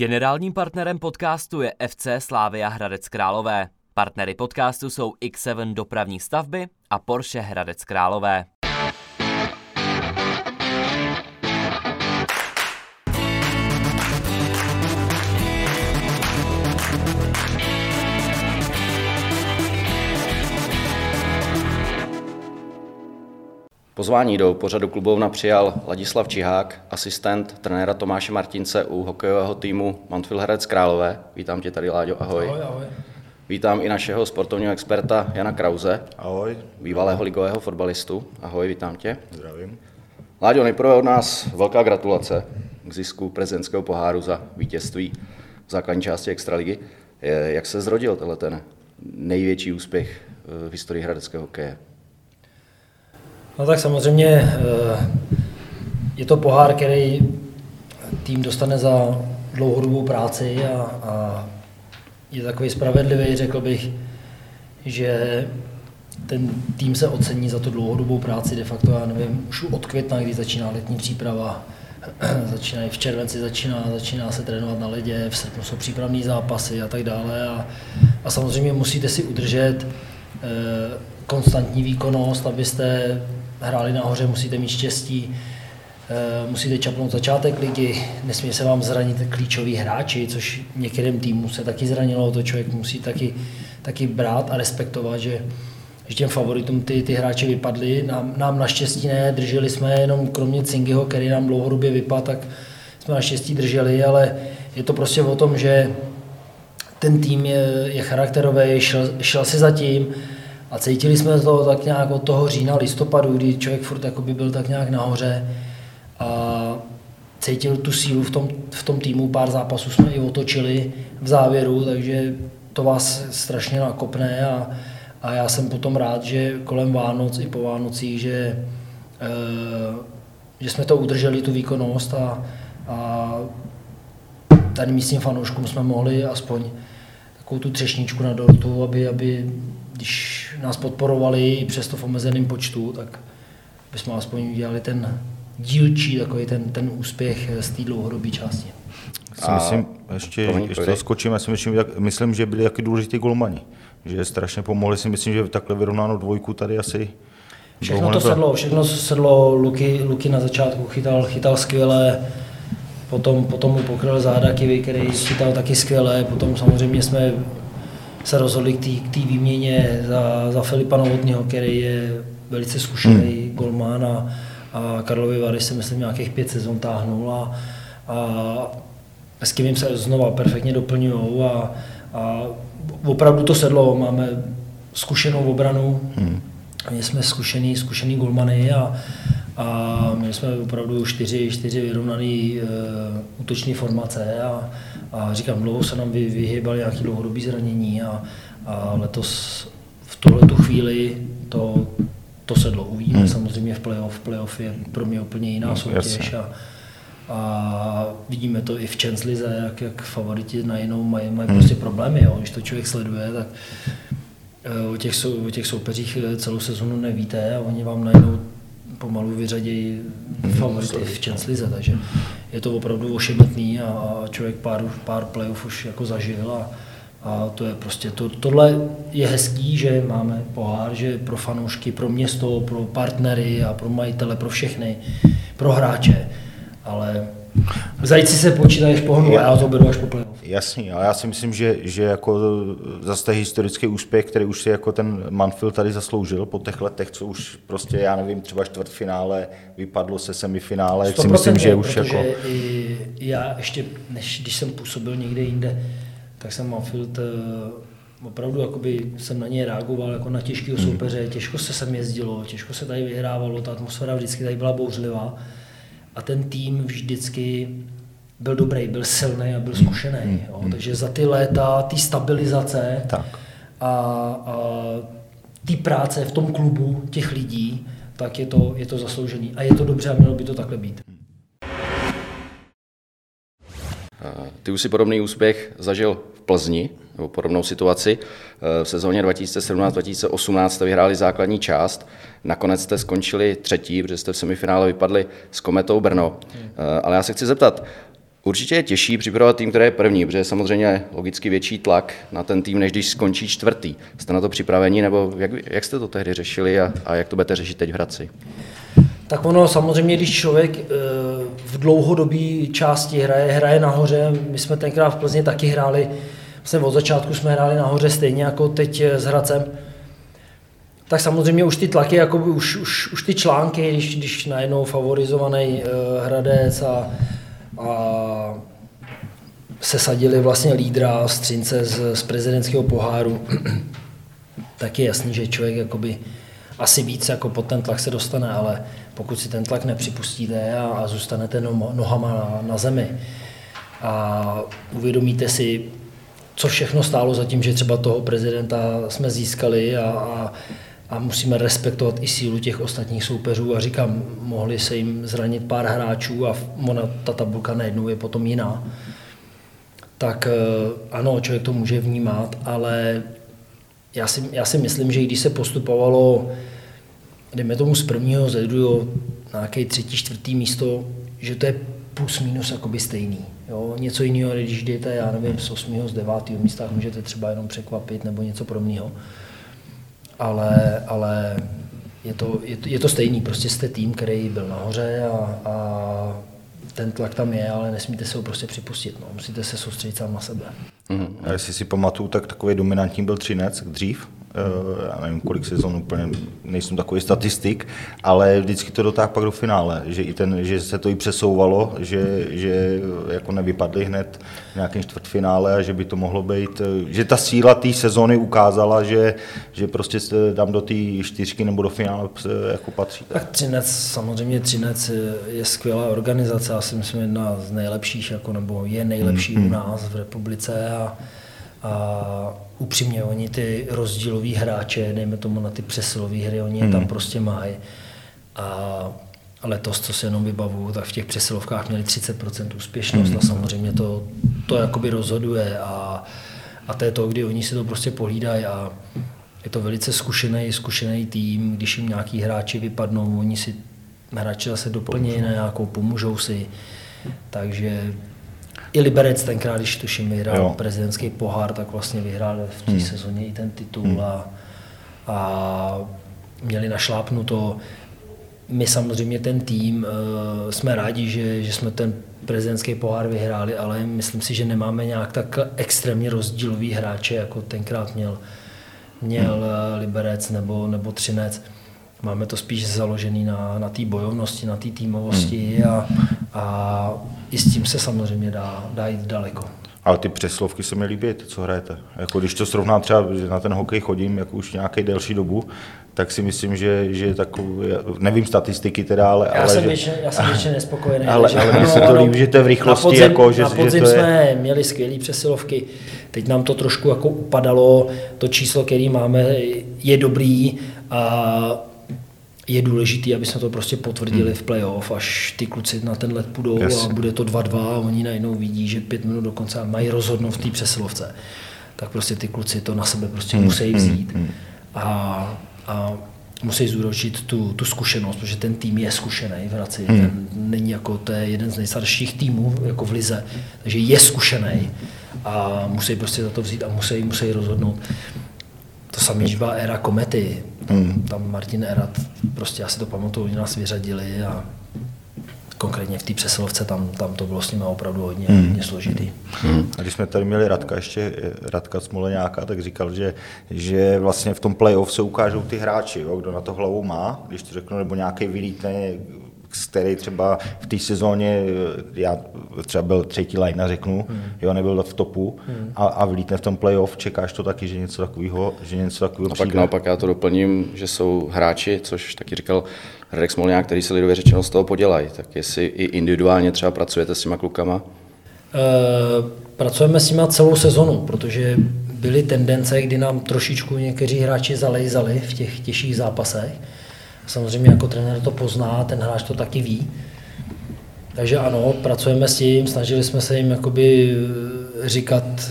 Generálním partnerem podcastu je FC Slávia Hradec Králové. Partnery podcastu jsou X7 dopravní stavby a Porsche Hradec Králové. Pozvání do pořadu klubovna přijal Ladislav Čihák, asistent trenéra Tomáše Martince u hokejového týmu Mantville Hradec Králové. Vítám tě tady, Láďo, ahoj. Ahoj, ahoj. Vítám i našeho sportovního experta Jana Krauze, Ahoj. bývalého ligového fotbalistu. Ahoj, vítám tě. Zdravím. Láďo, nejprve od nás velká gratulace k zisku prezidentského poháru za vítězství v základní části Extraligy. Jak se zrodil tenhle ten největší úspěch eh, v historii hradeckého hokeje? No tak samozřejmě eh, je to pohár, který tým dostane za dlouhodobou práci a, a je takový spravedlivý, řekl bych, že ten tým se ocení za tu dlouhodobou práci de facto, já nevím, už od května, kdy začíná letní příprava, začíná v červenci začíná, začíná se trénovat na ledě, v srpnu jsou přípravné zápasy a tak dále a, a samozřejmě musíte si udržet eh, konstantní výkonnost, abyste hráli nahoře, musíte mít štěstí, eh, musíte čapnout začátek ligy, nesmí se vám zranit klíčoví hráči, což některým týmu se taky zranilo, to člověk musí taky, taky brát a respektovat, že že těm favoritům ty, ty hráči vypadli. Nám, nám naštěstí ne, drželi jsme jenom kromě Cingyho, který nám dlouhodobě vypadl, tak jsme naštěstí drželi, ale je to prostě o tom, že ten tým je, je charakterový, šel, šel si za tím a cítili jsme to tak nějak od toho října, listopadu, kdy člověk furt jakoby byl tak nějak nahoře. A cítil tu sílu v tom, v tom týmu, pár zápasů jsme i otočili v závěru, takže to vás strašně nakopne a, a já jsem potom rád, že kolem Vánoc i po Vánocích, že, eh, že jsme to udrželi, tu výkonnost a, a tady místním fanouškům jsme mohli aspoň takovou tu třešničku na dortu, aby, aby když nás podporovali i přesto v omezeném počtu, tak bychom aspoň udělali ten dílčí takový ten, ten úspěch z té dlouhodobé části. Si A- myslím, ještě, Promiň, ještě skočím, já si myslím, jak, myslím, že byli taky důležitý golmani. Že strašně pomohli si myslím, že takhle vyrovnanou dvojku tady asi Všechno to sedlo, všechno sedlo, Luky, Luky na začátku chytal, chytal skvěle, potom, potom mu pokryl záda Kivy, který chytal taky skvěle, potom samozřejmě jsme se rozhodli k té výměně za, za Filipa Novotního, který je velice zkušený hmm. golman a, a Karlovi Vary se myslím nějakých pět sezon táhnul a, a s Kivym se znova perfektně doplňují a, a opravdu to sedlo, máme zkušenou obranu, hmm. My jsme zkušený, zkušený golmany a, a měli jsme opravdu čtyři, čtyři vyrovnané uh, útoční formace a, a říkám, dlouho se nám vy, vyhýbaly nějaké dlouhodobé zranění a, a letos v tuhle tu chvíli to, to sedlo. Uvidíme hmm. samozřejmě v playoff. Playoff je pro mě úplně jiná No, soutěž a, a vidíme to i v League, jak, jak favoriti najednou mají, mají prostě problémy. Jo. Když to člověk sleduje, tak Eh, O těch, o těch soupeřích celou sezonu nevíte a oni vám najednou pomalu vyřadějí favority v League, takže je to opravdu ošemetný a, a člověk pár, pár playoff už jako zažil a, a to je prostě, to, tohle je hezký, že máme pohár, že pro fanoušky, pro město, pro partnery a pro majitele, pro všechny, pro hráče, ale zajíci se počítají až po honu a já to beru až po playoff. Jasný, ale já si myslím, že, že jako zase ten historický úspěch, který už si jako ten Manfield tady zasloužil po těch letech, co už prostě, já nevím, třeba čtvrtfinále, vypadlo se semifinále, jak si myslím, že už jako... i já ještě, než když jsem působil někde jinde, tak jsem Manfield eh, opravdu jakoby jsem na něj reagoval jako na těžkého Hmm. soupeře, těžko se sem jezdilo, těžko se tady vyhrávalo, ta atmosféra vždycky tady byla bouřlivá a ten tým vždycky byl dobrý, byl silný a byl zkušený. Jo? Takže za ty léta, ty stabilizace Hmm. Tak. a, a ty práce v tom klubu těch lidí, tak je to, je to zasloužený. A je to dobře a mělo by to takhle být. Ty už si podobný úspěch zažil v Plzni, nebo podobnou situaci. Eh, V sezóně 2017-2018 jste vyhráli základní část, nakonec jste skončili třetí, protože jste v semifinále vypadli s Kometou Brno. Eh, Ale já se chci zeptat, Určitě je těžší připravovat tým, který je první, protože je samozřejmě logicky větší tlak na ten tým, než když skončí čtvrtý. Jste na to připraveni, nebo jak, jak jste to tehdy řešili a, a jak to budete řešit teď v Hradci? Tak ono samozřejmě, když člověk eh, v dlouhodobé části hraje, hraje nahoře, my jsme tenkrát v Plzni taky hráli, vlastně od začátku jsme hráli nahoře stejně jako teď s Hradcem, tak samozřejmě už ty tlaky, jako už, už, už ty články, když, když najednou favorizovaný uh, Hradec a, a se sadili vlastně lídra Střince z, z prezidentského poháru, tak je jasný, že člověk jakoby asi víc jako pod ten tlak se dostane, ale pokud si ten tlak nepřipustíte a, a zůstanete nohama na, na zemi a uvědomíte si, co všechno stálo za tím, že třeba toho prezidenta jsme získali a, a a musíme respektovat i sílu těch ostatních soupeřů a říkám, mohli se jim zranit pár hráčů a ona, ta tabulka najednou je potom jiná. Tak eh, ano, člověk to může vnímat, ale já si, já si myslím, že i když se postupovalo, dejme tomu z prvního, ze druhého, na nějaké třetí, čtvrtý místo, že to je plus minus jakoby stejný. Jo? Něco jiného, když jdete, já nevím, z osmého, z devátého místa, můžete třeba jenom překvapit nebo něco podobného ale, ale je, to, je, to, je to stejný, prostě jste tým, který byl nahoře a, a ten tlak tam je, ale nesmíte se ho prostě připustit, no. musíte se soustředit sám na sebe. Mm-hmm. A jestli si pamatuju, tak takový dominantní byl Třinec dřív, já nevím, kolik sezon úplně, nejsem takový statistik, ale vždycky to dotáhl pak do finále, že, i ten, že se to i přesouvalo, že, že jako nevypadli hned v nějakém čtvrtfinále a že by to mohlo být, eh, že ta síla té sezony ukázala, že, že prostě se tam do té čtyřky nebo do finále eh, jako patří. Tak Třinec, samozřejmě Třinec je skvělá organizace, já si myslím jedna z nejlepších, jako, nebo je nejlepší mm, mm. u nás v republice a, a upřímně, oni ty rozdílové hráče, dejme tomu na ty přesilové hry, oni je tam hmm. prostě mají. A letos, co se jenom vybavu, tak v těch přesilovkách měli 30% úspěšnost hmm. a samozřejmě to, to jakoby rozhoduje a, a to je to, kdy oni si to prostě pohlídají a je to velice zkušený, zkušený tým, když jim nějaký hráči vypadnou, oni si hráči zase doplní na nějakou, pomůžou si, takže i Liberec tenkrát, když tuším vyhrál jo. prezidentský pohár, tak vlastně vyhrál v té hmm. sezóně i ten titul hmm. a, a měli našlápnuto. My samozřejmě ten tým uh, jsme rádi, že, že jsme ten prezidentský pohár vyhráli, ale myslím si, že nemáme nějak tak extrémně rozdílový hráče, jako tenkrát měl, měl hmm. Liberec nebo, nebo Třinec. Máme to spíš založený na, na té bojovnosti, na té týmovosti hmm. a, a i s tím se samozřejmě dá, dá jít daleko. Ale ty přeslovky se mi líbí, ty, co hrajete. Jako když to srovnám třeba, že na ten hokej chodím jako už nějaký delší dobu, tak si myslím, že, že takový, nevím statistiky teda, ale... Já ale jsem, většině, já jsem většině nespokojený. Ale, že, ale mně se to líbí, že to je v rychlosti, na podzim, jako, že, na podzim že to je... jsme měli skvělé přesilovky, teď nám to trošku jako upadalo, to číslo, který máme, je dobrý a je důležité, aby jsme to prostě potvrdili hmm. v playoff, až ty kluci na ten let půjdou yes. a bude to 2-2 a oni najednou vidí, že pět minut do konce mají rozhodnout v té přesilovce. Tak prostě ty kluci to na sebe prostě hmm. musí hmm, vzít. Hmm. A, a musí zúročit tu, tu zkušenost, protože ten tým je zkušený v Hradci. Hmm. Ten není jako, to je jeden z nejstarších týmů jako v Lize, takže je zkušený a musí prostě za to vzít a musí, musí rozhodnout. To samé, když byla éra komety, tam, hmm. tam Martin Erat, prostě já si to pamatuju, oni nás vyřadili a konkrétně v té přesilovce tam, tam to bylo s nimi opravdu hodně, hmm. hodně složitý. Hmm. A když jsme tady měli Radka ještě, Radka Smoleňáka, tak říkal, že, že vlastně v tom playoff se ukážou ty hráči, jo, kdo na to hlavu má, když to řeknu, nebo nějaký vylítne který třeba v té sezóně, já třeba byl třetí line, řeknu, hmm. jo, nebyl v topu hmm. a, a vlítne v tom playoff, čekáš to taky, že něco takového, že něco takového no přijde? naopak já to doplním, že jsou hráči, což taky říkal Radek Smolňák, který se lidově řečeno z toho podělají, tak jestli i individuálně třeba pracujete s těma klukama? Uh, pracujeme s nimi celou sezonu, protože byly tendence, kdy nám trošičku někteří hráči zalejzali v těch těžších zápasech Samozřejmě jako trenér to pozná, ten hráč to taky ví. Takže ano, pracujeme s tím, snažili jsme se jim jakoby eh, říkat,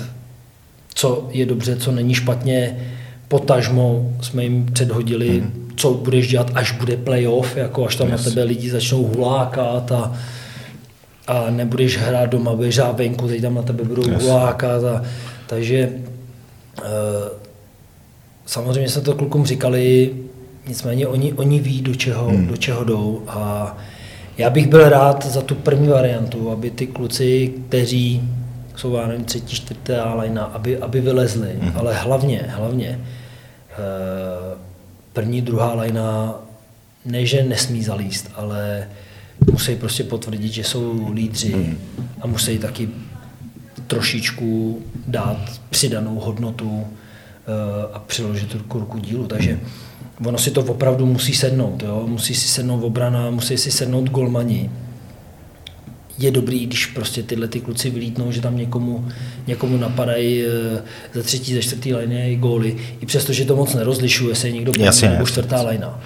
co je dobře, co není špatně. Potažmo jsme jim předhodili, hmm. co budeš dělat, až bude playoff, jako až tam yes. na tebe lidi začnou hulákat a, a nebudeš hrát doma, budeš hrát venku, teď tam na tebe budou hulákat. A, takže e, samozřejmě jsme to klukům říkali, nicméně oni, oni ví, do čeho, hmm. do čeho jdou a já bych byl rád za tu první variantu, aby ty kluci, kteří jsou, já nevím, třetí, čtvrtá lajna, aby, aby vylezli, hmm. ale hlavně, hlavně eh, první, druhá lajna ne, že nesmí zalíst, ale musí prostě potvrdit, že jsou lídři hmm. a musí taky trošičku dát přidanou hodnotu eh, a přiložit ruku, ruku dílu. Takže ono si to opravdu musí sednout. Jo? Musí si sednout obrana, musí si sednout golmani. Je dobrý, když prostě tyhle ty kluci vylítnou, že tam někomu, někomu napadají eh, ze třetí, ze čtvrtý liny góly, i přesto, že to moc nerozlišuje, jestli je někdo první nebo čtvrtá lajna.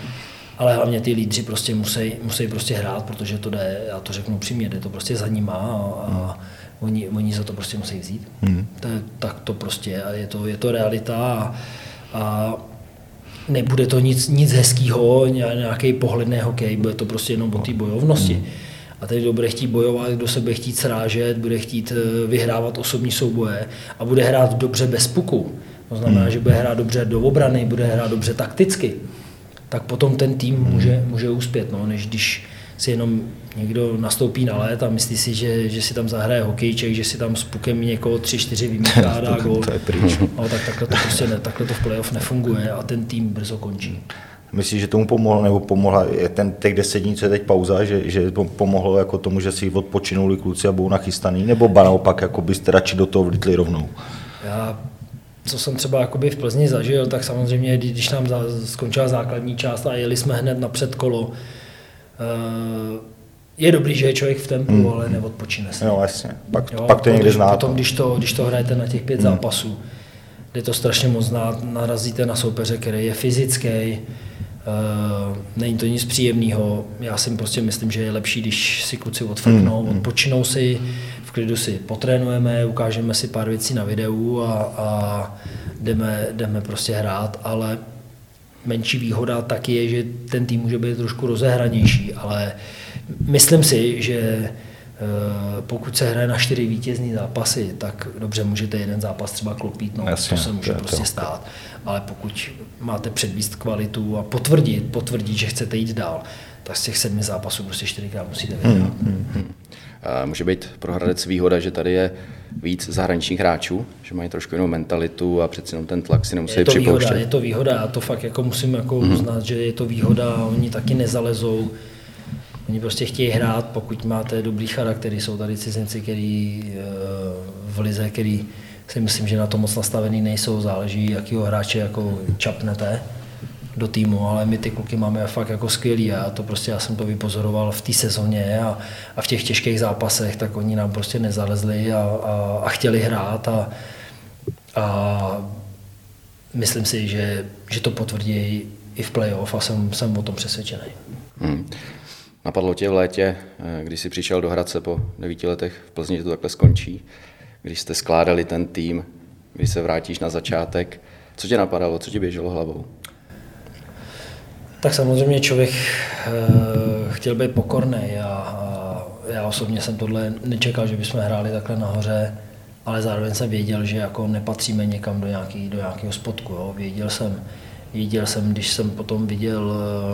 Ale hlavně ty lídři prostě musí, musí prostě hrát, protože to jde, já to řeknu přímě, jde to prostě za nima a, a oni, oni za to prostě musí vzít. Hmm. To, tak to prostě je, a je to, je to realita a, a nebude to nic, nic hezkého, nějaký pohledný hokej, bude to prostě jenom o té bojovnosti. Hmm. A teď kdo bude chtít bojovat, kdo se bude chtít srážet, bude chtít eh, vyhrávat osobní souboje a bude hrát dobře bez puku. To znamená, hmm. že bude hrát dobře do obrany, bude hrát dobře takticky. Tak potom ten tým může, může uspět, no, než když si jenom někdo nastoupí na let a myslí si, že, že si tam zahraje hokejček, že si tam s pukem někoho tři, čtyři vymíchá a dá gol. to je pryč. No, tak takhle to prostě ne, takhle to v playoff nefunguje a ten tým brzo končí. Myslíš, že tomu pomohlo, nebo pomohla je ten těch deset dní, co je teď pauza, že, že pomohlo jako tomu, že si odpočinuli kluci a budou nachystaný, nebo ba naopak, jako byste radši do toho vlítli rovnou? Já co jsem třeba jakoby v Plzni zažil, tak samozřejmě, když nám skončila základní část a jeli jsme hned na předkolo, Eh, je dobrý, že je člověk v tempu, hmm. ale neodpočine se. Jo, jasně. Pak, jo, pak to někdy zná. Potom, když to, když to hrajete na těch pět hmm. zápasů, kde to strašně moc zná, narazíte na soupeře, který je fyzický, uh, není to nic příjemného. Já si prostě myslím, že je lepší, když si kluci odfrknou, hmm. odpočinou si, v klidu si potrénujeme, ukážeme si pár věcí na videu a, a jdeme, jdeme prostě hrát, ale menší výhoda taky je, že ten tým může být trošku rozehranější, ale myslím si, že eh, pokud se hraje na čtyři vítězní zápasy, tak dobře můžete jeden zápas třeba klopít, no, Jasně, to se může to prostě to. stát. Ale pokud máte předvíst kvalitu a potvrdit, potvrdit, že chcete jít dál, tak z těch sedmi zápasů prostě čtyřikrát musíte vyhrát. Hmm, hmm, hmm. Může být pro Hradec výhoda, že tady je víc zahraničních hráčů, že mají trošku jinou mentalitu a přeci jenom ten tlak si nemusí je to připouštět. Výhoda, je to výhoda, já to fakt jako musím jako mm-hmm. uznat, že je to výhoda, oni taky nezalezou, oni prostě chtějí hrát, pokud máte dobrý charakter, jsou tady cizinci, který eh, v lize, který si myslím, že na to moc nastavený nejsou, záleží, jakýho hráče jako čapnete do týmu, ale my ty kluky máme fakt jako skvělý a to prostě já jsem to vypozoroval v té sezóně a, a v těch těžkých zápasech, tak oni nám prostě nezalezli a, a, a chtěli hrát a, a myslím si, že, že to potvrdí i v playoff a jsem, jsem o tom přesvědčený. Hmm. Napadlo tě v létě, eh, když jsi přišel do Hradce po devíti letech v Plzni, to takhle skončí, když jste skládali ten tým, když se vrátíš na začátek, co tě napadalo, co ti běželo hlavou? Tak samozřejmě člověk uh, chtěl být pokorný a, já osobně jsem tohle nečekal, že bychom hráli takhle nahoře, ale zároveň jsem věděl, že jako nepatříme někam do, nějaký, do nějakého spodku. Jo. Věděl, jsem, věděl jsem, když jsem potom viděl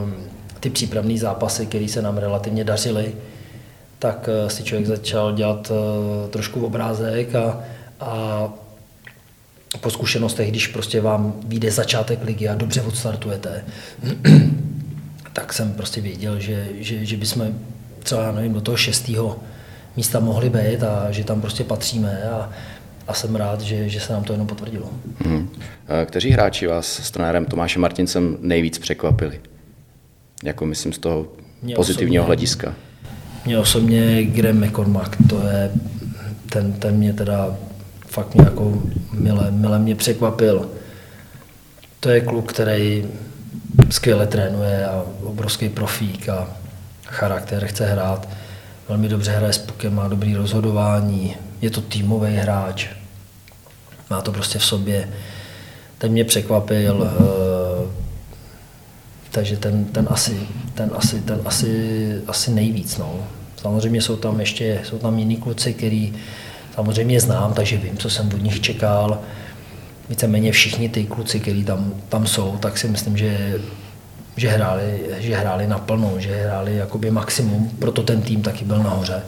uh, ty přípravné zápasy, které se nám relativně dařily, tak uh, si člověk začal dělat uh, trošku obrázek a, a po zkušenostech, když prostě vám vyjde začátek ligy a dobře odstartujete, tak jsem prostě věděl, že, že, že bychom třeba, nevím, do toho šestého místa mohli být a že tam prostě patříme a, a jsem rád, že, že se nám to jenom potvrdilo. Hmm. Kteří hráči vás s trenérem Tomášem Martincem nejvíc překvapili? Jako myslím z toho mě pozitivního osobně, hlediska. Mě osobně Graham McCormack, to je, ten, ten mě teda fakt mě jako mile, mile mě překvapil. To je kluk, který skvěle trénuje a obrovský profík a charakter, chce hrát. Velmi dobře hraje s pukem, má dobrý rozhodování, je to týmový hráč, má to prostě v sobě. Ten mě překvapil, eh, takže ten, ten, asi, ten, asi, ten asi, asi nejvíc. No. Samozřejmě jsou tam ještě jsou tam jiní kluci, který samozřejmě znám, takže vím, co jsem od nich čekal. Víceméně všichni ty kluci, kteří tam, tam jsou, tak si myslím, že že hráli, že hráli naplno, že hráli jakoby maximum, proto ten tým taky byl nahoře.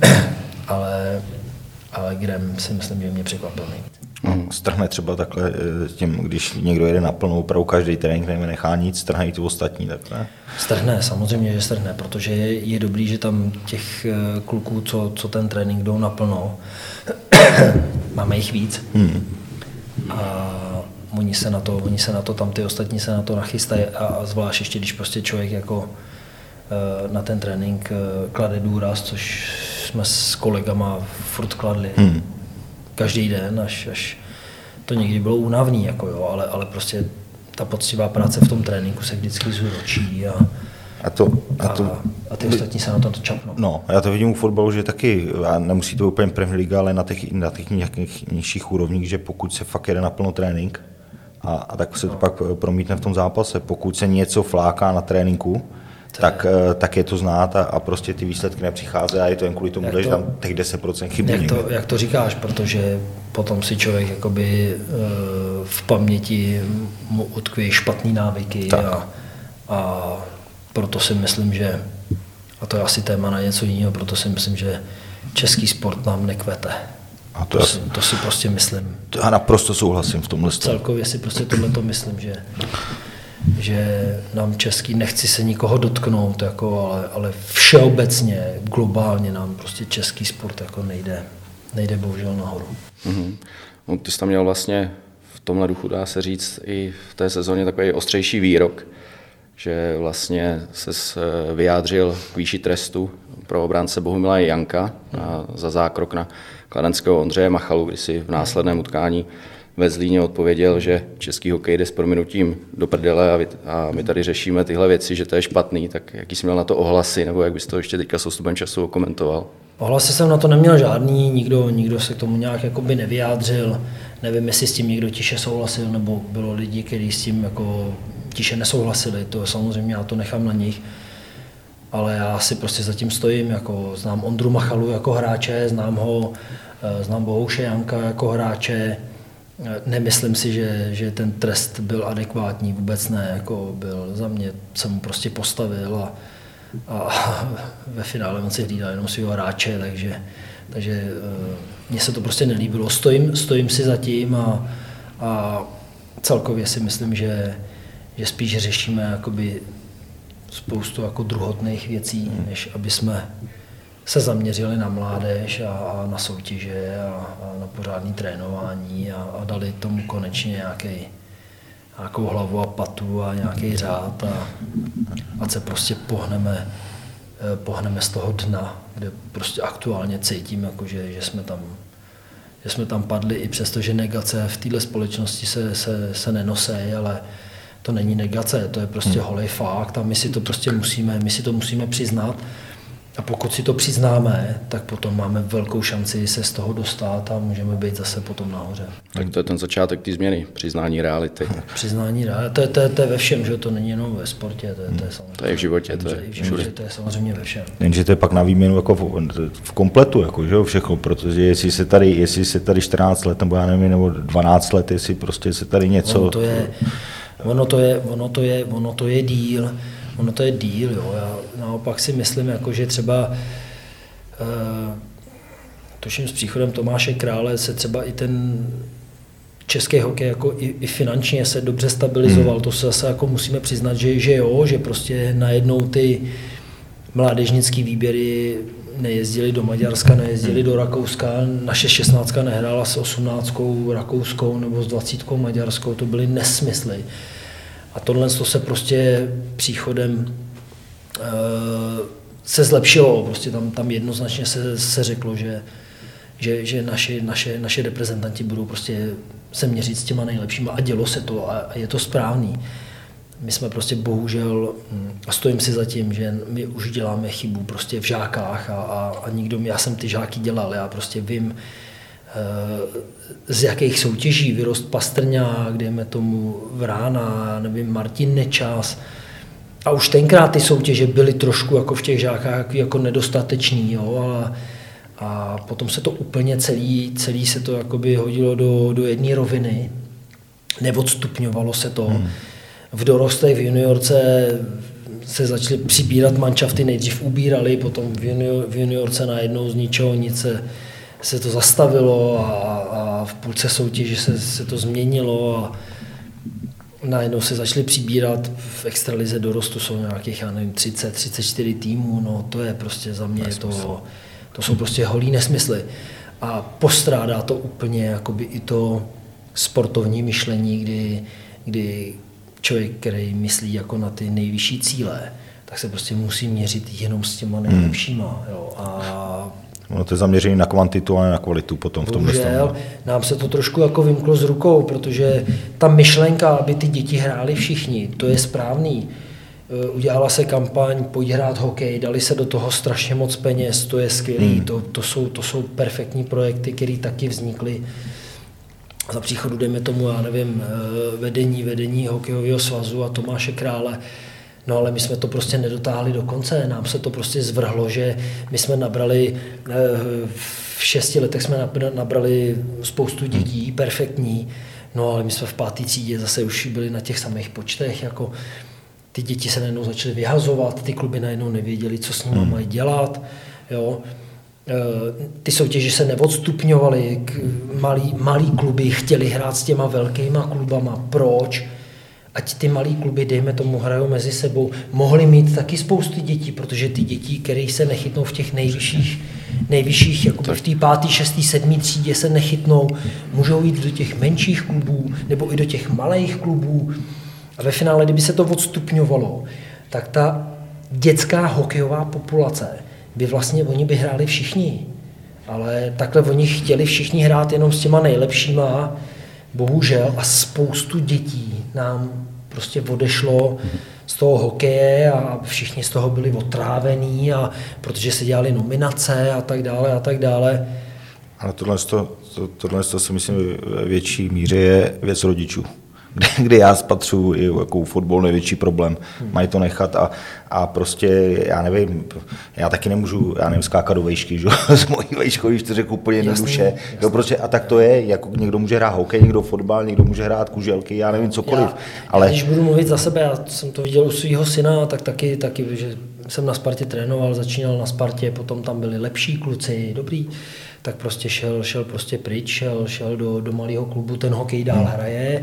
ale, ale Grem si myslím, že mě překvapil nejvíc. No, strhne třeba takhle eh, tím, když někdo jede na plnou opravdu každý trénink nechá nic, strhne i tu ostatní takhle? Strhne, samozřejmě, že strhne, protože je, je dobrý, že tam těch eh, kluků, co, co ten trénink jdou naplno, máme jich víc. Hmm. A oni se na to, oni se na to, tam ty ostatní se na to nachystají a, a zvlášť ještě, když prostě člověk jako eh, na ten trénink klade důraz, což jsme s kolegama furt kladli. Hmm každý den, až, až to někdy bylo únavný, jako jo, ale, ale prostě ta poctivá práce v tom tréninku se vždycky zúročí a, a, to, a, to, a, a ty ostatní se na to čapnou. No, já to vidím u fotbalu, že taky, a nemusí to úplně Premier League, ale na těch, na těch nějakých nižších úrovních, že pokud se fakt jede na plno trénink, a, a tak se to pak promítne v tom zápase. Pokud se něco fláká na tréninku, tak, eh, tak je to znát a, a prostě ty výsledky nepřicházejí a je to jen kvůli tomu, že tam těch 10% chybí. Jak to, jak to říkáš, protože potom si člověk jakoby eh, v paměti mu utkví špatný návyky a, a proto si myslím, že, a to je asi téma na něco jiného, proto si myslím, že český sport nám nekvete. A to, to, si, to si prostě myslím. Já naprosto souhlasím v tomhle. Celkově si prostě tohle to myslím, že že nám český, nechci se nikoho dotknout, jako, ale, ale všeobecně, globálně nám prostě český sport jako nejde, nejde bohužel nahoru. Mm-hmm. No, ty jsi tam měl vlastně v tomhle duchu, dá se říct, i v té sezóně takový ostřejší výrok, že vlastně se vyjádřil k výši trestu pro obránce Bohumila Janka a za zákrok na kladenského Ondřeje Machalu, kdy si v následném utkání ve Zlíně odpověděl, že český hokej jde s prominutím do prdele a, vy, a my tady řešíme tyhle věci, že to je špatný, tak jaký jsi měl na to ohlasy, nebo jak bys to ještě teďka s ostupem času komentoval? Ohlasy jsem na to neměl žádný, nikdo, nikdo se k tomu nějak jakoby nevyjádřil, nevím, jestli s tím někdo tiše souhlasil, nebo bylo lidi, kteří s tím jako tiše nesouhlasili, to samozřejmě já to nechám na nich. Ale já si prostě zatím stojím, jako znám Ondru Machalu jako hráče, znám ho, eh, znám Bohouše Janka jako hráče, Nemyslím si, že, že ten trest byl adekvátní, vůbec ne, jako byl za mě, jsem mu prostě postavil a, a ve finále on si hlídal jenom svého hráče, takže, takže eh, mně se to prostě nelíbilo. Stojím, stojím si za tím a, a celkově si myslím, že, že spíš řešíme jakoby spoustu jako druhotných věcí, než aby jsme se zaměřili na mládež a, a na soutěže a, a na pořádné trénování a, a dali tomu konečně nějaký, nějakou hlavu a patu a nějaký řád a ať se prostě pohneme, eh, pohneme z toho dna, kde prostě aktuálně cítím, jako že, že jsme tam že jsme tam padli i přesto, že negace v této společnosti se, se, se nenosí, ale to není negace, to je prostě hmm. holej fakt a my si to prostě musíme, my si to musíme přiznat a pokud si to přiznáme, tak potom máme velkou šanci se z toho dostat a můžeme být zase potom nahoře. Tak to je ten začátek té změny, přiznání reality. Přiznání reality, to je, to, je, to je ve všem, že to není jenom ve sportě, to je, to je samozřejmě. To je v životě, to je, v životě, to je samozřejmě ve všem. Jenže to je pak na výměnu jako v, v kompletu, jako, že jo, všechno, protože jestli se tady, jestli se tady 14 let, nebo já nevím, nebo 12 let, jestli prostě se tady něco... Ono to je, ono to je, ono to je, ono to je díl, ono to je díl, jo. Já naopak si myslím, jako, že třeba uh, tuším s příchodem Tomáše Krále se třeba i ten český hokej jako i, i finančně se dobře stabilizoval. Hmm. To se zase jako musíme přiznat, že, že jo, že prostě najednou ty mládežnický výběry nejezdili do Maďarska, nejezdili do Rakouska, naše 16 nehrála s 18 rakouskou nebo s 20 maďarskou, to byly nesmysly. A tohle se prostě příchodem eh, se zlepšilo. Prostě tam, tam jednoznačně se, se řeklo, že, že, že naši, naše, naše reprezentanti budou prostě se měřit s těma nejlepšíma a dělo se to a, je to správný. My jsme prostě bohužel, hm, a stojím si za tím, že my už děláme chybu prostě v žákách a, a, a nikdo, já jsem ty žáky dělal, já prostě vím, z jakých soutěží vyrost Pastrňák, dejme tomu Vrána, nevím, Martin Nečas, a už tenkrát ty soutěže byly trošku jako v těch žákách jako nedostateční, jo, ale a potom se to úplně celý, celý se to jakoby hodilo do, do jedné roviny. Neodstupňovalo se to. Hmm. V dorostech, v juniorce se začaly přibírat manšafty, nejdřív ubírali, potom v, junior, v juniorce najednou z ničeho nic se, se to zastavilo a, a v půlce soutěže se, se to změnilo a najednou se začaly přibírat v extralize dorostu jsou nějakých, já nevím, 30, 34 týmů, no to je prostě za mě to, to jsou prostě holý nesmysly. A postrádá to úplně jakoby i to sportovní myšlení, kdy, kdy člověk, který myslí jako na ty nejvyšší cíle, tak se prostě musí měřit jenom s těma hmm. nejlepšíma. Jo. A No to je zaměření na kvantitu a na kvalitu potom v tom Bohužel, nám se to trošku jako vymklo z rukou, protože ta myšlenka, aby ty děti hráli všichni, to je správný. Eh, udělala se kampaň, pojď hrát hokej, dali se do toho strašně moc peněz, to je skvělý, hmm. to, to, jsou, to jsou perfektní projekty, které taky vznikly za příchodu, dejme tomu, já nevím, eh, vedení, vedení hokejového svazu a Tomáše Krále, No ale my jsme to prostě nedotáhli do konce, nám se to prostě zvrhlo, že my jsme nabrali, eh, v šesti letech jsme nabrali spoustu dětí, perfektní, no ale my jsme v páté třídě zase už byli na těch samých počtech, jako ty děti se najednou začaly vyhazovat, ty kluby najednou nevěděli, co s nimi hmm. mají dělat, jo. Eh, ty soutěže se neodstupňovaly, malý, malý kluby chtěli hrát s těma velkýma klubama. Proč? Ať ty malý kluby, dejme tomu, hrajou mezi sebou, mohli mít taky spousty dětí, protože ty děti, které se nechytnou v těch nejvyšších, nejvyšších jako v té pátý, šestý, sedmý třídě se nechytnou, můžou jít do těch menších klubů nebo i do těch malých klubů. A ve finále, kdyby se to odstupňovalo, tak ta dětská hokejová populace by vlastně oni by hráli všichni. Ale takhle oni chtěli všichni hrát jenom s těma nejlepšíma, bohužel, a spoustu dětí nám prostě odešlo z toho hokeje a všichni z toho byli otrávení a protože se dělali nominace a tak dále a tak dále. Ale tohle, to, to, tohle to si myslím větší míře je věc rodičů kde, kde já spatřu i jako fotbal největší problém. Hmm. Mají to nechat a, a prostě, já nevím, já taky nemůžu, já nevím, skákat do vejšky, že? s mojí to řekl úplně jednoduše. Jo, prostě, a tak to je, jako někdo může hrát hokej, někdo fotbal, někdo může hrát kuželky, já nevím, cokoliv. Já, ale... Když budu mluvit za sebe, já jsem to viděl u svého syna, tak taky, taky, že jsem na Spartě trénoval, začínal na Spartě, potom tam byli lepší kluci, dobrý, tak prostě šel, šel prostě pryč, šel, šel do, do malého klubu, ten hokej dál hmm. hraje,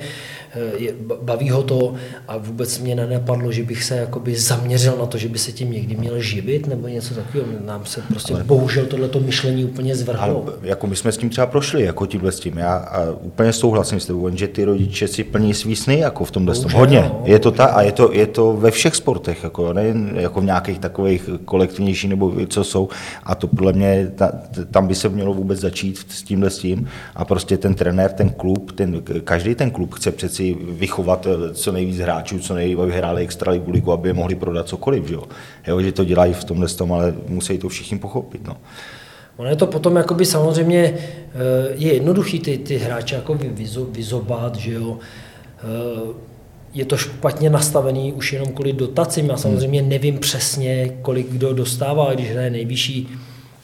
je, baví ho to a vůbec mě nenapadlo, že bych se jakoby zaměřil na to, že by se tím někdy měl živit nebo něco takového. Nám se prostě ale, bohužel tohleto myšlení úplně zvrhlo. Ale jako my jsme s tím třeba prošli, jako tímhle s tím. Já a úplně souhlasím s tebou, že ty rodiče si plní svý sny jako v tomhle tom. Hodně. No, je to ta, a je to, je to ve všech sportech, jako, nejen jako v nějakých takových kolektivnějších nebo co jsou. A to podle mě, ta, tam by se mělo vůbec začít s tímhle s tím. A prostě ten trenér, ten klub, ten, každý ten klub chce přeci vychovat eh, co nejvíc hráčů, co nejvíc vyhráli extraligu ligu, aby je mohli prodat cokoliv, že jo? jo že to dělají v tomhle tom, ale musí to všichni pochopit. No. Ono je to potom jakoby samozřejmě eh, je jednoduchý ty, ty hráče jako vyzo, vyzobat, že jo. Eh, je to špatně nastavený už jenom kvůli dotacím. Já samozřejmě nevím přesně, kolik kdo dostává, když hraje nejvyšší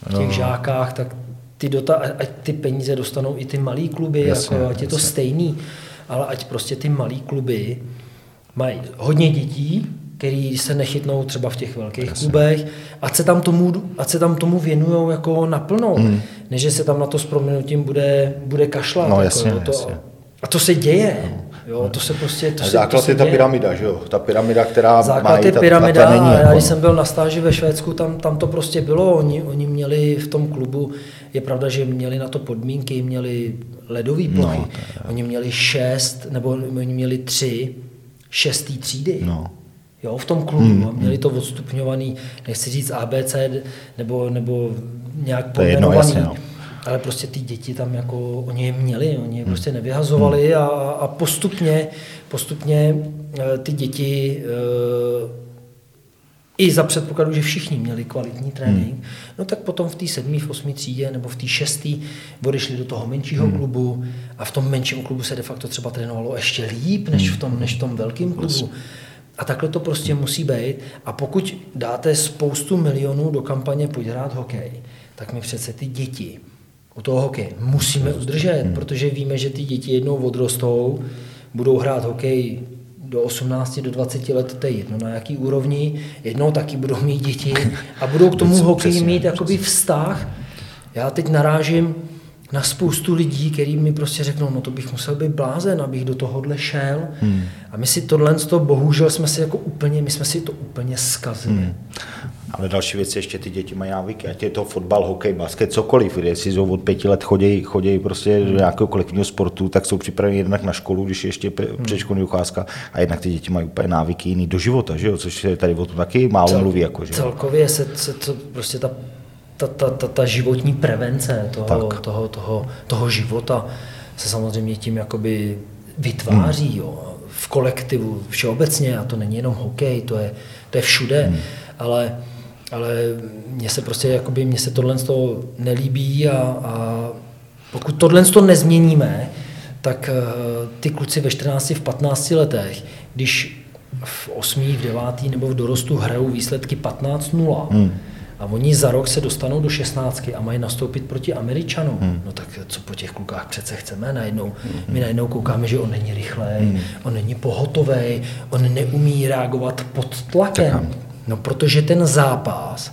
v těch no. žákách, tak ty, dota, ať ty peníze dostanou i ty malý kluby, jasně, jako, ať je to jasně. stejný ale ať prostě ty malé kluby mají hodně dětí, který se nechytnou třeba v těch velkých Jasně. klubech, ať se tam tomu, ať se tam tomu věnují jako naplno, hmm. než že se tam na to s proměnutím bude, bude kašlat. No, jako, jasně, to, jasně. A to se děje. No. Jo, to se prostě, to se, základ to se je ta pyramida, že jo? Ta pyramida, která základ má je pyramida, ta, ta není, já jako... když jsem byl na stáži ve Švédsku, tam, tam to prostě bylo, oni, oni měli v tom klubu, je pravda, že měli na to podmínky, měli ledový no, plochy, no, oni měli šest, nebo oni měli tři šestý třídy. No. Jo, v tom klubu. Hmm, měli to odstupňovaný, nechci říct ABC, nebo, nebo nějak pojmenovaný. No ale prostě ty děti tam jako, oni je měli, oni je hmm. prostě nevyhazovali hmm. a, a postupně, postupně eh, ty děti eh, i za předpokladu, že všichni měli kvalitní trénink, hmm. no tak potom v té sedmé, v osmé třídě nebo v té šesté odešli do toho menšího hmm. klubu a v tom menším klubu se de facto třeba trénovalo ještě líp než v tom, než v tom velkém klubu. A takhle to prostě musí být. A pokud dáte spoustu milionů do kampaně Pojď hrát hokej, tak my přece ty děti u toho hokeje musíme udržet, hmm. protože víme, že ty děti jednou odrostou, budou hrát hokej do 18, do 20 let, to je jedno na jaký úrovni, jednou taky budou mít děti a budou k tomu hokeji mít jakoby vztah. Já teď narážím na spoustu lidí, kteří mi prostě řeknou, no to bych musel být blázen, abych do tohohle šel. Hmm. A my si tohle, to bohužel jsme si jako úplně, my jsme si to úplně zkazili. Hmm. Ale další věc ještě ty děti mají návyky, ať je to fotbal, hokej, basket, cokoliv. Jestli jsou od pěti let chodí, chodí prostě do nějakého kolektivního sportu, tak jsou připraveni jednak na školu, když je ještě hmm. předškolní ucházka, a jednak ty děti mají úplně návyky jiný do života, že jo? což se tady o tom taky málo Cel, mluví. Jako, že? Celkově se, se to, prostě ta ta, ta, ta, ta životní prevence toho, toho, toho, toho života se samozřejmě tím jakoby vytváří hmm. jo, v kolektivu všeobecně a to není jenom hokej, to je, to je všude, hmm. ale, ale mně se prostě jakoby, mně se tohle toho nelíbí a, a pokud tohle to nezměníme, tak uh, ty kluci ve 14, v 15 letech, když v 8, v 9 nebo v dorostu hrajou výsledky 15-0, hmm a oni za rok se dostanou do 16 a mají nastoupit proti Američanům. Hmm. No tak co po těch klukách přece chceme najednou? Hmm. My najednou koukáme, že on není rychlej, hmm. on není pohotový, on neumí reagovat pod tlakem. No protože ten zápas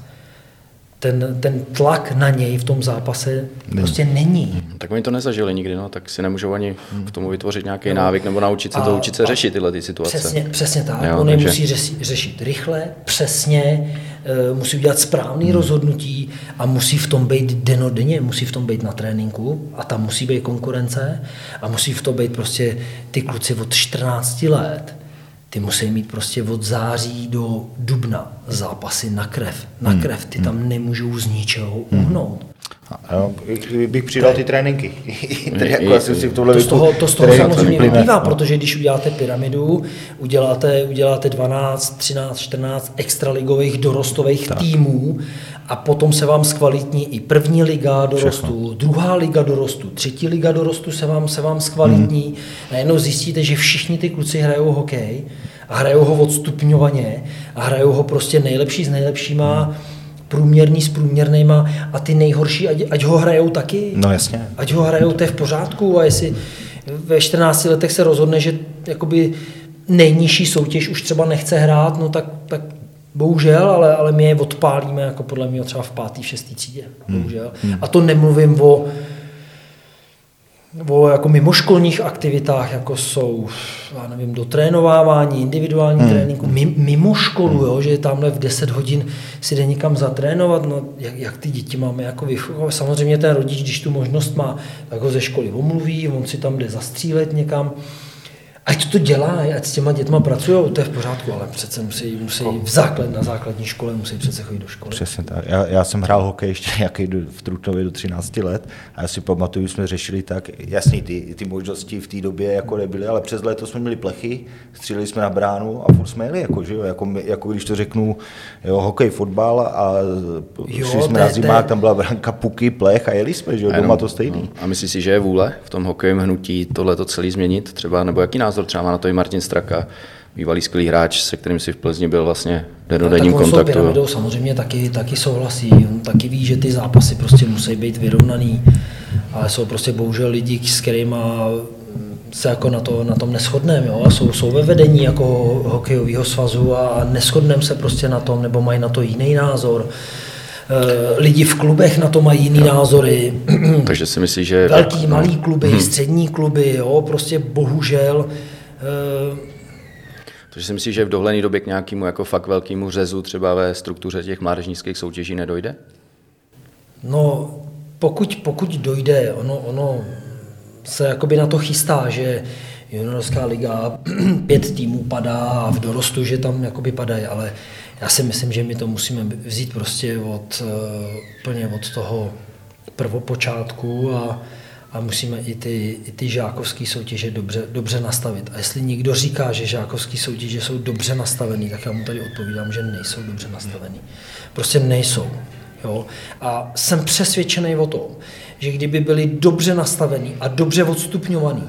ten, ten tlak na něj v tom zápase není. prostě není. Hmm, tak oni to nezažili nikdy, no, tak si nemůžou ani k tomu vytvořit nějaký no. návyk nebo naučit se a, to, učit se řešit tyhle ty situace. Přesně, přesně tak. Jo, On takže... musí řešit, řešit rychle, přesně, e, musí udělat správný hmm. rozhodnutí a musí v tom být denodenně, musí v tom být na tréninku a tam musí být konkurence a musí v tom být prostě ty kluci od 14 let ty musí mít prostě od září do dubna zápasy na krev. Na hmm. krev, ty tam hmm. nemůžou z ničeho hmm. uhnout. Jo, bych přidal ty tréninky. jako si v tohle to z toho, to z toho samozřejmě vyplývá, no. protože když uděláte pyramidu, uděláte, uděláte 12, 13, 14 extraligových dorostových tak. týmů a potom se vám zkvalitní i první liga dorostu, Všechno. druhá liga dorostu, třetí liga dorostu se vám, se vám zkvalitní. Hmm. Najednou zjistíte, že všichni ty kluci hrajou hokej a hrajou ho odstupňovaně a hrajou ho prostě nejlepší s nejlepšíma. Hmm průměrný s průměrnýma a ty nejhorší, ať, ať ho hrajou taky. No jasně. Ať ho hrajou, to je v pořádku a jestli ve 14 letech se rozhodne, že jakoby nejnižší soutěž už třeba nechce hrát, no tak, tak bohužel, ale, ale my je odpálíme jako podle mě třeba v pátý, v šestý třídě, hmm. bohužel. Hmm. A to nemluvím o o jako mimoškolních aktivitách, jako jsou, já nevím, dotrénovávání, individuální hmm. tréninku, mimo školu, hmm. jo, že tamhle v 10 hodin si jde někam zatrénovat, no jak, jak ty děti máme jako vychovat. Samozřejmě ten rodič, když tu možnost má, tak ho ze školy omluví, on si tam jde zastřílet někam, ať to dělá, ať s těma dětma pracují, to je v pořádku, ale přece musí, musí v základ, na základní škole musí přece chodit do školy. Přesně tak. Já, já jsem hrál hokej ještě nějaký do, v Trutnově do 13 let a já si pamatuju, jsme řešili tak, jasný, ty, ty možnosti v té době jako nebyly, ale přes léto jsme měli plechy, stříleli jsme na bránu a furt jsme jeli, jako, že jo, jako, jako když to řeknu, jo, hokej, fotbal a jo, šli jsme te, na zimák, tam byla branka, puky, plech a jeli jsme, že jo, doma to stejný. No. A myslíš si, že je vůle v tom hokejovém hnutí tohle to celý změnit třeba, nebo jaký názor třeba má na to i Martin Straka, bývalý skvělý hráč, se kterým si v Plzni byl vlastně denodenním kontaktu. Pyramidou samozřejmě taky, taky souhlasí, on taky ví, že ty zápasy prostě musí být vyrovnaný, ale jsou prostě bohužel lidi, s kterými se jako na, to, na tom neschodneme, jo? A jsou, jsou ve vedení jako hokejového svazu a neschodneme se prostě na tom, nebo mají na to jiný názor. Eh, lidi v klubech na to mají jiný jo. názory. Takže si myslíš, že... Velký, no. malý kluby, hmm. střední kluby, jo, prostě bohužel. Uh... Takže si myslíš, že v dohledné době k nějakému jako fakt velkému řezu třeba ve struktuře těch mládežnických soutěží nedojde? No, pokud, pokud dojde, ono, ono se jakoby na to chystá, že juniorská liga, pět týmů padá a v dorostu, že tam jakoby padají, ale já si myslím, že my to musíme vzít prostě od, eh, plně od toho prvopočátku a, a musíme i ty, i ty žákovské soutěže dobře, dobře nastavit. A jestli někdo říká, že žákovské soutěže jsou dobře nastavený, tak já mu tady odpovídám, že nejsou dobře nastavený. Prostě nejsou. Jo? A jsem přesvědčený o tom, že kdyby byly dobře nastavený a dobře odstupňovaný,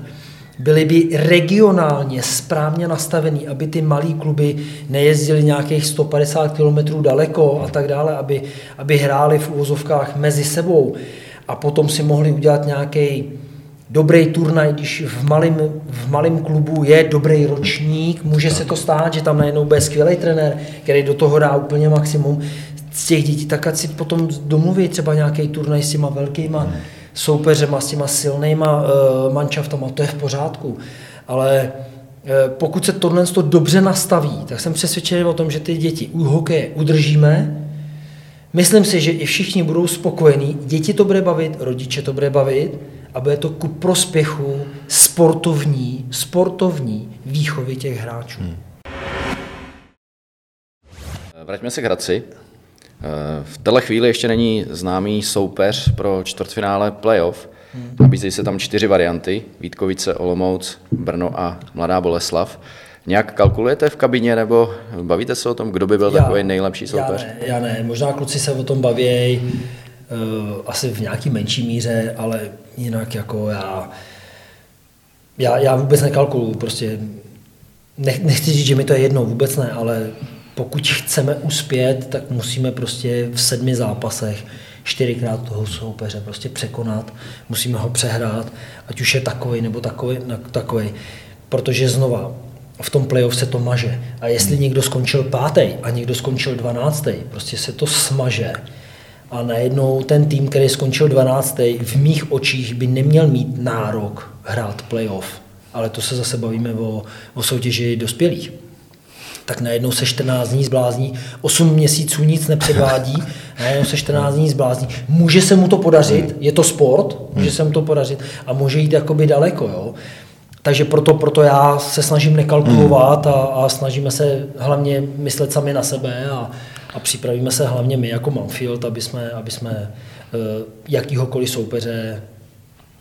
byly by regionálně správně nastavený, aby ty malé kluby nejezdily nějakých 150 km daleko a tak dále, aby, aby hráli v úvozovkách mezi sebou a potom si mohli udělat nějaký dobrý turnaj, když v malém v malým klubu je dobrý ročník, může se to stát, že tam najednou bude skvělý trenér, který do toho dá úplně maximum z těch dětí, tak ať si potom domluví třeba nějaký turnaj s těma velkýma hmm. soupeřema, s těma silnýma uh, manšaftama, to je v pořádku. Ale uh, pokud se tohle to dobře nastaví, tak jsem přesvědčený o tom, že ty děti u hokeje udržíme, Myslím si, že i všichni budou spokojení, děti to bude bavit, rodiče to bude bavit a bude to ku prospěchu sportovní, sportovní výchovy těch hráčů. Hmm. Vraťme se k Hradci. V téhle chvíli ještě není známý soupeř pro čtvrtfinále playoff. Hmm. Nabízejí se tam čtyři varianty. Vítkovice, Olomouc, Brno a Mladá Boleslav. Nějak kalkulujete v kabině nebo bavíte se o tom, kdo by byl já, takový nejlepší soupeř? Já ne, já ne, možná kluci se o tom baví, uh, asi v nějaký menší míře, ale jinak jako já, já, já vůbec nekalkuluju, prostě nech, nechci říct, že mi to je jedno, vůbec ne, ale pokud chceme uspět, tak musíme prostě v sedmi zápasech čtyřikrát toho soupeře prostě překonat, musíme ho přehrát, ať už je takový nebo takový, takový. Protože znova, v tom playoff se to maže. A jestli někdo skončil pátý a někdo skončil dvanáctý, prostě se to smaže. A najednou ten tým, který skončil 12. v mých očích by neměl mít nárok hrát playoff. Ale to se zase bavíme o, o soutěži dospělých. Tak najednou se 14 dní zblázní, 8 měsíců nic nepředvádí, najednou se 14 dní zblázní. Může se mu to podařit, je to sport, může se mu to podařit a může jít jakoby daleko. Jo? Takže proto, proto já se snažím nekalkulovat a, a snažíme se hlavně myslet sami na sebe a, a připravíme se hlavně my jako Manfield, aby jsme, aby jsme uh, jakýhokoliv soupeře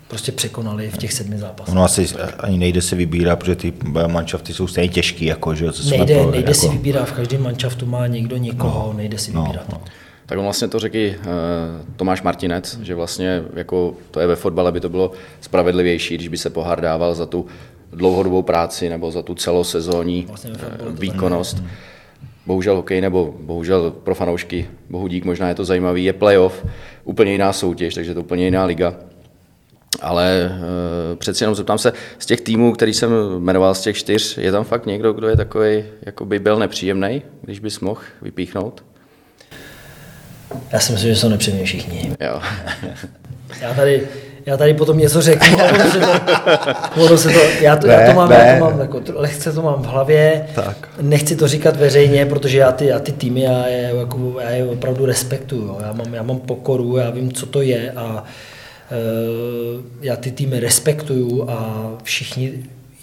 prostě překonali v těch sedmi zápasech. No asi ani nejde se vybírat, protože ty manšafty jsou stejně těžký. Jako, že, co nejde pro, nejde jako... si vybírat, v každém manšaftu má někdo někoho, no, nejde si no, vybírat. No, no. Tak on vlastně to řekl uh, Tomáš Martinec, že vlastně jako to je ve fotbale, by to bylo spravedlivější, když by se pohár dával za tu dlouhodobou práci nebo za tu celosezónní vlastně uh, výkonnost. Bohužel hokej nebo bohužel pro fanoušky, bohu dík, možná je to zajímavý, je playoff, úplně jiná soutěž, takže to úplně jiná liga. Ale uh, přeci jenom zeptám se, z těch týmů, který jsem jmenoval, z těch čtyř, je tam fakt někdo, kdo je takový, jako by byl nepříjemný, když bys mohl vypíchnout? Já si myslím, že jsou nepříjemní všichni. Jo. já, tady, já tady potom něco řeknu, ono se to, ono se to já, to, ne, já to mám, ne. já to mám jako, lehce to mám v hlavě, tak. nechci to říkat veřejně, protože já ty, já ty týmy, já je, jako, já je opravdu respektuju, jo. Já, mám, já mám pokoru, já vím, co to je a uh, já ty týmy respektuju a všichni,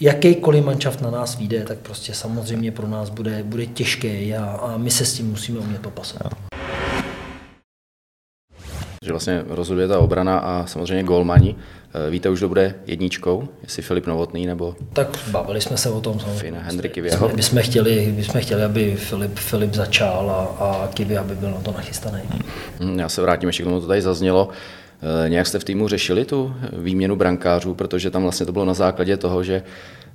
jakýkoliv manšaft na nás vyjde, tak prostě samozřejmě pro nás bude, bude těžké a, a my se s tím musíme umět popasovat. Jo že vlastně rozhoduje ta obrana a samozřejmě golmani. Eh, víte už, kdo bude jedničkou? Jestli Filip Novotný nebo... Tak bavili jsme se o tom. Fina Hendrik Kivěho. My jsme chtěli, my jsme chtěli, aby Filip, Filip začal a, a Kivy, aby byl na to nachystaný. Hmm, já se vrátím ještě k tomu, to tady zaznělo. Eh, nějak jste v týmu řešili tu výměnu brankářů, protože tam vlastně to bylo na základě toho, že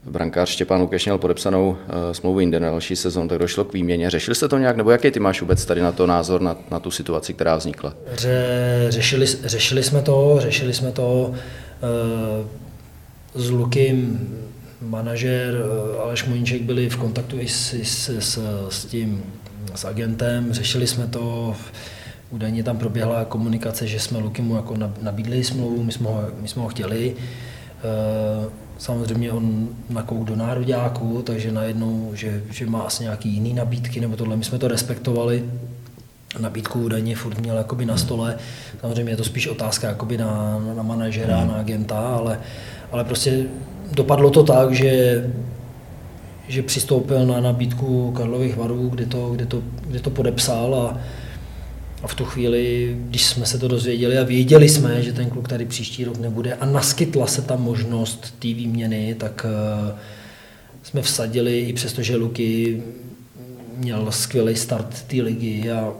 brankář Štěpán Lukeš měl podepsanou uh, smlouvu jinde na další sezon, tak došlo k výměně. Řešili jste to nějak, nebo jaký ty máš vůbec tady na to názor, na, na tu situaci, která vznikla? Ře, řešili, řešili jsme to, řešili jsme to uh, s Lukým, manažer uh, Aleš Moníček byli v kontaktu i s, s, s, s tím, s agentem, řešili jsme to, údajně tam proběhla komunikace, že jsme Lukimu jako nabídli smlouvu, my jsme ho, my jsme ho chtěli. Samozřejmě on nakouk do nároďáků, takže najednou, že, že má asi nějaký jiný nabídky, nebo tohle, my jsme to respektovali. Nabídku údajně furt měl jakoby na stole. Samozřejmě je to spíš otázka jakoby na, na manažera, na agenta, ale, ale prostě dopadlo to tak, že že přistoupil na nabídku Karlových varů, kde to, kde to, kde to podepsal a, a v tu chvíli, když jsme se to dozvěděli a věděli jsme, že ten kluk tady příští rok nebude a naskytla se ta možnost té výměny, tak uh, jsme vsadili, i přesto, že Luky měl skvělý start té ligy a,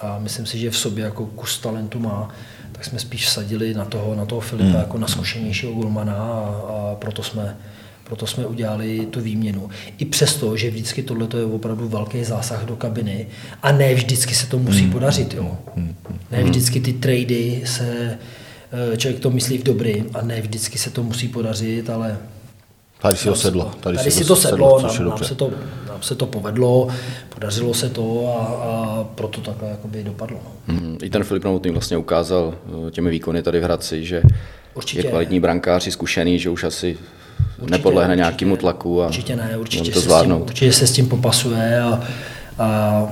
a myslím si, že v sobě jako kus talentu má, tak jsme spíš vsadili na toho, na toho Filipa hmm. jako na zkušenějšího golmana a, a proto jsme proto jsme udělali tu výměnu. I přesto, že vždycky tohle je opravdu velký zásah do kabiny a ne vždycky se to musí hmm. podařit. Jo. Hmm. Ne vždycky ty trady se eh, člověk to myslí v dobrý a ne vždycky se to musí podařit, ale Tady si to sedlo. Tady, tady si to sedlo, sedlo nám, nám, se to, nám se to povedlo, podařilo se to a, a proto takhle jakoby dopadlo. No. Hmm, I ten Filip Novotný vlastně ukázal eh, těmi výkony tady v Hradci, že Určitě. je kvalitní brankář, zkušený, že už asi určitě, nepodlehne určitě, nějakému tlaku a určitě ne, určitě to zvládnout. Se tím, určitě se s tím popasuje a, a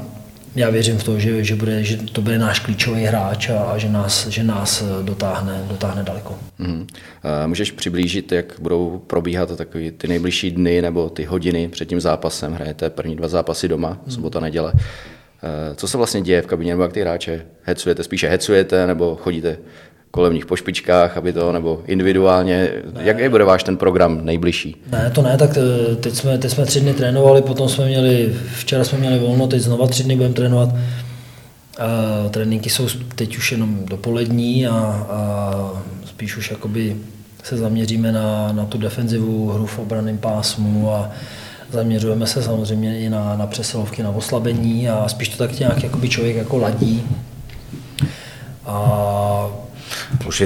já věřím v to, že, že, bude, že to bude náš klíčový hráč a, a že, nás, že nás dotáhne, dotáhne daleko. Mm. Můžeš přiblížit, jak budou probíhat takový ty nejbližší dny nebo ty hodiny před tím zápasem? Hrajete první dva zápasy doma, mm. sobota, neděle. Co se vlastně děje v kabině, nebo jak ty hráče hecujete? Spíše hecujete, nebo chodíte kolem nich po špičkách, aby to, nebo individuálně, ne. jak je bude váš ten program nejbližší? Ne, to ne, tak eh, teď jsme, teď jsme tři dny trénovali, potom jsme měli, včera jsme měli volno, teď znova tři dny budeme trénovat. A tréninky jsou teď už jenom dopolední a, a spíš už jakoby se zaměříme na, na tu defenzivu, hru v obraném pásmu a zaměřujeme se samozřejmě i na, na přesilovky, na oslabení a spíš to tak nějak jakoby člověk jako ladí. A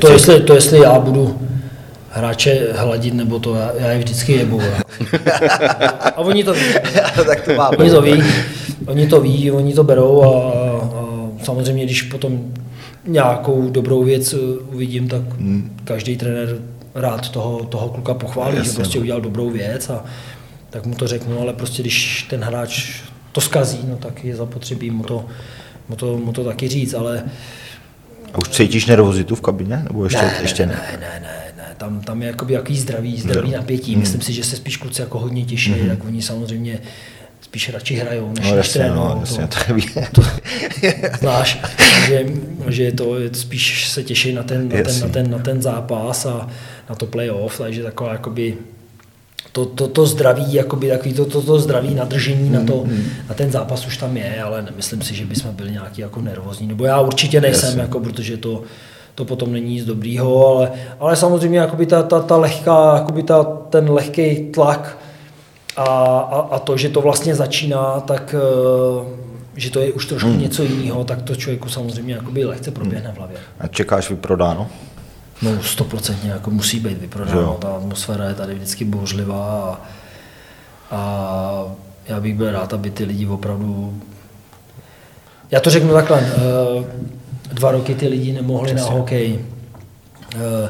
to, jestli, to, jestli já budu hráče hladit, nebo to, já, já je vždycky jebu. A oni to ví. tak to má oni to ví, oni to ví, oni to berou a, a samozřejmě, když potom nějakou dobrou věc uvidím, tak hmm. každý trenér rád toho, toho kluka pochválí, Jasně. že prostě no. udělal dobrou věc a tak mu to řeknu, ale prostě když ten hráč to skazí, no tak je zapotřebí mu to, mu to, mu to taky říct, ale a už cítíš nervozitu v kabině? Nebo ještě ne, ještě ne? Ne, ne, ne, ne. Tam, tam je jakoby jaký zdravý, zdravý napětí. Hmm. Myslím si, že se spíš kluci jako hodně těší, hmm. tak oni samozřejmě spíš radši hrajou, než, no, jasně, no, jasně, to, to, to, znáš, že, že je to, je to spíš se těší na ten, na, ten, na, ten, na ten zápas a na to playoff, takže taková jakoby to, to, to zdraví, jakoby takový to, to, to zdraví nadržení na, to, mm, na ten zápas už tam je, ale nemyslím si, že bychom byli nějaký jako nervózní, nebo já určitě nejsem, jako, protože to, to potom není nic dobrýho, ale, ale samozřejmě jakoby ta, ta, ta lehká, jakoby ta, ten lehký tlak a, a, a, to, že to vlastně začíná, tak eh, že to je už trošku hmm. něco jiného, tak to člověku samozřejmě jakoby lehce proběhne v hlavě. A čekáš vyprodáno? No stoprocentně jako musí být vyprodáno. Ta atmosféra je tady vždycky bouřlivá a, a já bych byl rád, aby ty lidi opravdu... Já to řeknu takhle, eh, dva roky ty lidi nemohli Přesně. na hokej. Eh,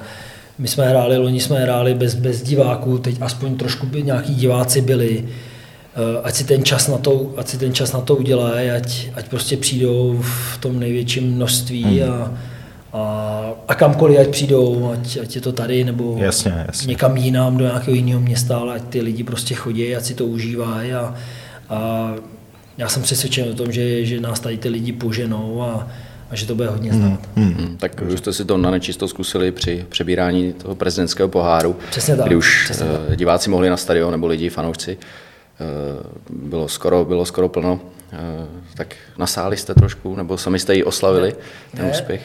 my jsme hráli, loni jsme hráli bez, bez diváků, teď aspoň trošku by nějaký diváci byli. Eh, ať si ten čas na to, ať si ten čas na to udělají, ať, ať prostě přijdou v tom největším množství hmm. a, a, a kamkoliv, ať přijdou, ať, ať je to tady, nebo jasně, jasně. někam jinam, do nějakého jiného města, ale ať ty lidi prostě chodí, ať si to užívají a, a já jsem přesvědčen o tom, že, že nás tady ty lidi poženou a, a že to bude hodně znát. Hmm, hmm. Tak už jste si to na nečisto zkusili při přebírání toho prezidentského poháru, přesně tak, kdy už přesně tak. Eh, diváci mohli na stadion nebo lidi, fanoušci. Eh, bylo skoro, bylo skoro plno. Eh, tak nasáli jste trošku, nebo sami jste ji oslavili, ten ne. úspěch?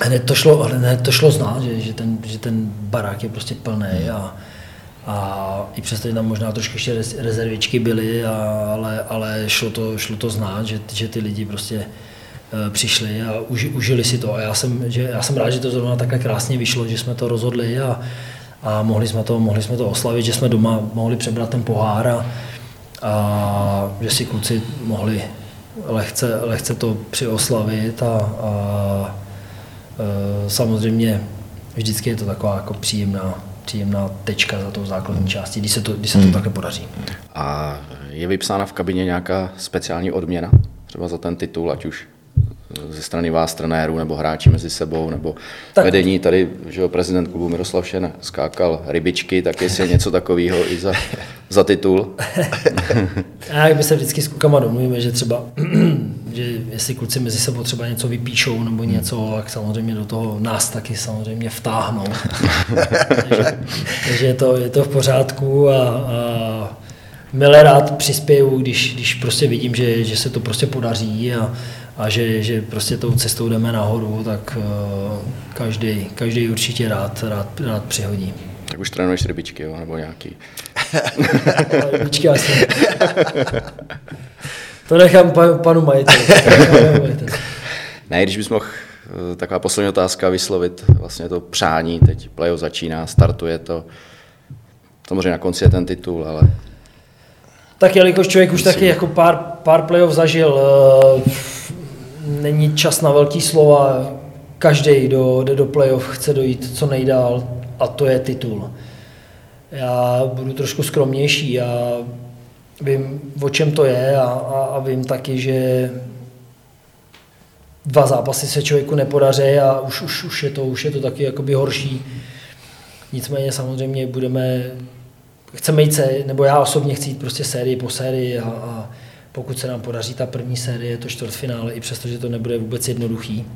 Hned to šlo, hned to šlo znát, že, že, ten, že ten barák je prostě plný a, a i přesto tam možná trošku ještě rezervičky byly, a, ale, ale šlo, to, šlo to znát, že, že ty lidi prostě uh, přišli a uži, užili si to. A já jsem, že, já jsem rád, že to zrovna takhle krásně vyšlo, že jsme to rozhodli a, a mohli, jsme to, mohli jsme to oslavit, že jsme doma mohli přebrat ten pohár a, a že si kluci mohli lehce, lehce to přioslavit a, a Eh, samozřejmě vždycky je to taková jako příjemná, příjemná tečka za tou základní částí, když se to, když se to hmm. takhle podaří. A je vypsána v kabině nějaká speciální odměna, třeba za ten titul, ať už ze strany vás, trenérů, nebo hráči mezi sebou, nebo tak. vedení. Tady že jo, prezident klubu Miroslav Šen skákal rybičky, tak jestli je něco takového i za, za titul. A jak by se vždycky s klukama domluvíme, že třeba že jestli kluci mezi sebou třeba něco vypíšou nebo hmm. něco, tak samozřejmě do toho nás taky samozřejmě vtáhnou. takže, takže je, to, je to v pořádku a, a milé rád přispěju, když, když prostě vidím, že, že se to prostě podaří a, a že, že prostě tou cestou jdeme nahoru, tak každý, každý určitě rád, rád, rád přihodí. Tak už trénuješ rybičky, jo? nebo nějaký? rybičky asi. To nechám panu majiteli. ne, když bys mohl eh, taková poslední otázka vyslovit vlastně to přání, teď playoff začíná, startuje to, samozřejmě na konci je ten titul, ale... Tak jelikož člověk už taky jako pár, pár playoff zažil, eh, není čas na velký slova, každý, kdo jde do playoff, chce dojít co nejdál a to je titul. Já budu trošku skromnější, já vím, o čem to je a, a, a vím taky, že dva zápasy se člověku nepodaří a už, už, už, je, to, už je to taky jakoby horší. Nicméně samozřejmě budeme, chceme jít se, nebo já osobně chci jít prostě sérii po sérii a, a pokud se nám podaří ta první série, to čtvrtfinále, i přesto, že to nebude vůbec jednoduchý,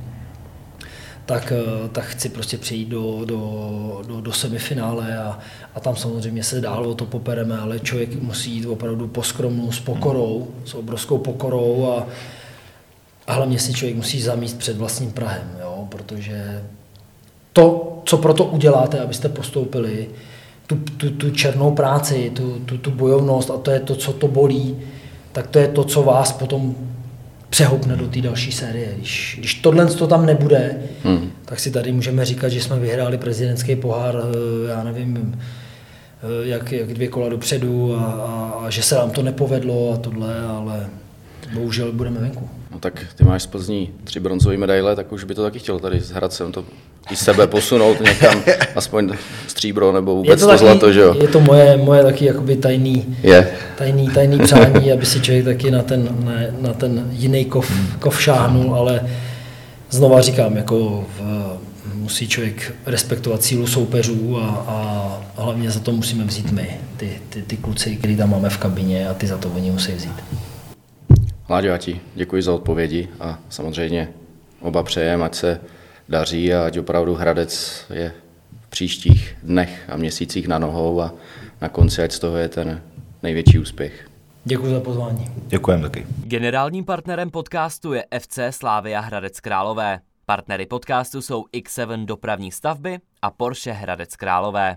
tak, eh, tak chci prostě přejít do, do, do, do semifinále a, a tam samozřejmě se dál o to popereme, ale člověk musí jít opravdu poskromnou, s pokorou, s obrovskou pokorou a, a hlavně si člověk musí zamíst před vlastním Prahem, jo? protože to, co pro to uděláte, abyste postoupili, tu, tu, tu černou práci, tu, tu, tu bojovnost a to je to, co to bolí, tak to je to, co vás potom přehoupne do té další série. Když, když tohle to tam nebude, hmm. tak si tady můžeme říkat, že jsme vyhráli prezidentský pohár, eh, já nevím, eh, jak, jak dvě kola dopředu a, a, a že se nám to nepovedlo a tohle, ale bohužel budeme venku. No tak ty máš z Plzní tři bronzové medaile, tak už by to taky chtěl tady s Hradcem to i sebe posunout někam, aspoň stříbro nebo vůbec to, to taky, zlato, že jo? Je to moje, moje taky jakoby tajný, je. tajný, tajný přání, aby si člověk taky na ten, na, na ten jiný kov, kov šáhnul, ale znova říkám, jako v, musí člověk respektovat sílu soupeřů a, a hlavně za to musíme vzít my, ty, ty, ty kluci, který tam máme v kabině a ty za to oni musí vzít. Láďo, já ti děkuji za odpovědi a samozřejmě oba přejem, ať se daří a ať opravdu Hradec je v příštích dnech a měsících na nohou a na konci ať z toho je ten největší úspěch. Děkuji za pozvání. Děkujeme taky. Generálním partnerem podcastu je FC Slávia Hradec Králové. Partnery podcastu jsou X7 dopravní stavby a Porsche Hradec Králové.